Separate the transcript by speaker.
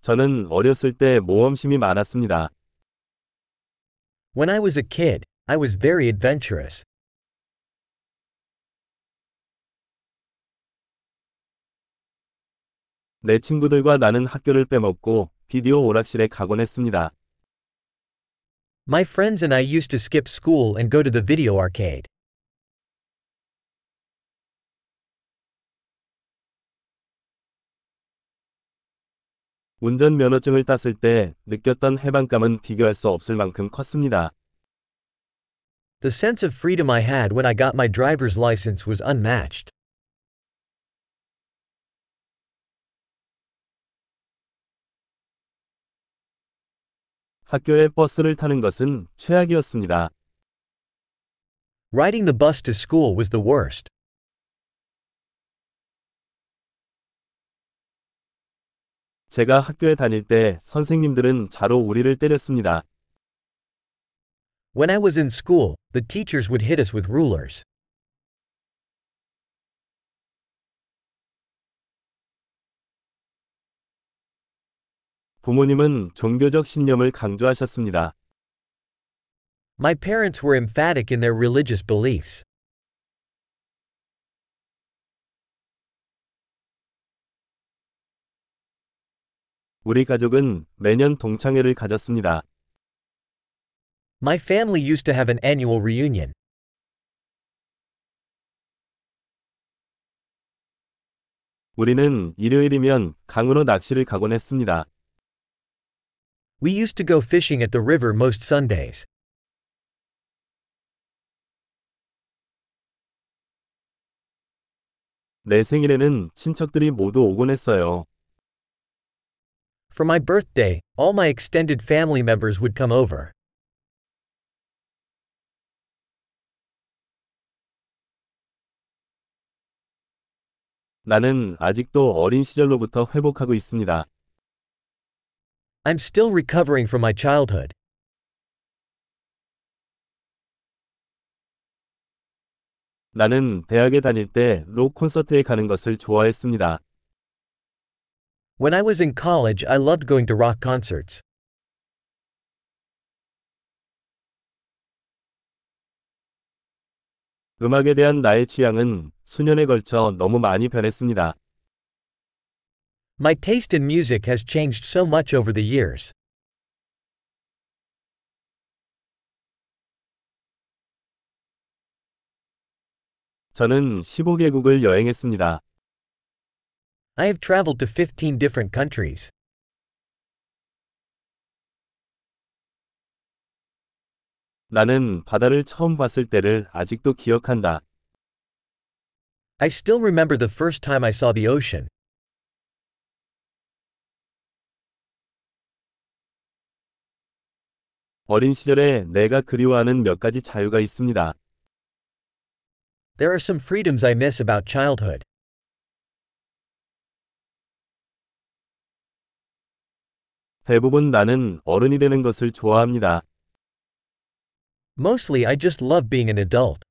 Speaker 1: 저는 어렸을 때 모험심이 많았습니다.
Speaker 2: When I was a kid, I was very adventurous.
Speaker 1: 내 친구들과 나는 학교를 빼먹고 비디오 오락실에 가곤 했습니다.
Speaker 2: My friends and I used to skip school and go to the video arcade.
Speaker 1: 운전면허증을 땄을 때 느꼈던 해방감은 비교할 수 없을 만큼 컸습니다.
Speaker 2: The sense of freedom I had when I got my driver's license was unmatched.
Speaker 1: 학교에 버스를 타는 것은 최악이었습니다.
Speaker 2: Riding the bus to school was the worst.
Speaker 1: 제가 학교에 다닐 때 선생님들은 자로 우리를 때렸습니다.
Speaker 2: When I was in school, the teachers would hit us with rulers.
Speaker 1: 부모님은 종교적 신념을 강조하셨습니다.
Speaker 2: My parents were emphatic in their religious beliefs.
Speaker 1: 우리 가족은 매년 동창회를 가졌습니다.
Speaker 2: My family used to have an annual reunion.
Speaker 1: 우리는 일요일이면 강으로 낚시를 가곤 했습니다.
Speaker 2: We used to go fishing at the river most Sundays.
Speaker 1: 내 생일에는 친척들이 모두 오곤 했어요.
Speaker 2: For my birthday, all my extended family members would come over.
Speaker 1: 나는 아직도 어린 시절로부터 회복하고 있습니다.
Speaker 2: I'm still recovering from my childhood.
Speaker 1: 나는 대학에 다닐 때 록 콘서트에 가는 것을 좋아했습니다.
Speaker 2: When I was in college, I loved going to rock concerts.
Speaker 1: 음악에 대한 나의 취향은 수년에 걸쳐 너무 많이 변했습니다.
Speaker 2: My taste in music has changed so much over the years.
Speaker 1: 저는 15개국을 여행했습니다.
Speaker 2: I have traveled to 15 different countries.
Speaker 1: 나는 바다를 처음 봤을 때를 아직도 기억한다.
Speaker 2: I still remember the first time I saw the ocean.
Speaker 1: 어린 시절에 내가 그리워하는 몇 가지 자유가 있습니다.
Speaker 2: There are some freedoms I miss about childhood.
Speaker 1: 대부분 나는 어른이 되는 것을 좋아합니다.
Speaker 2: Mostly, I just love being an adult.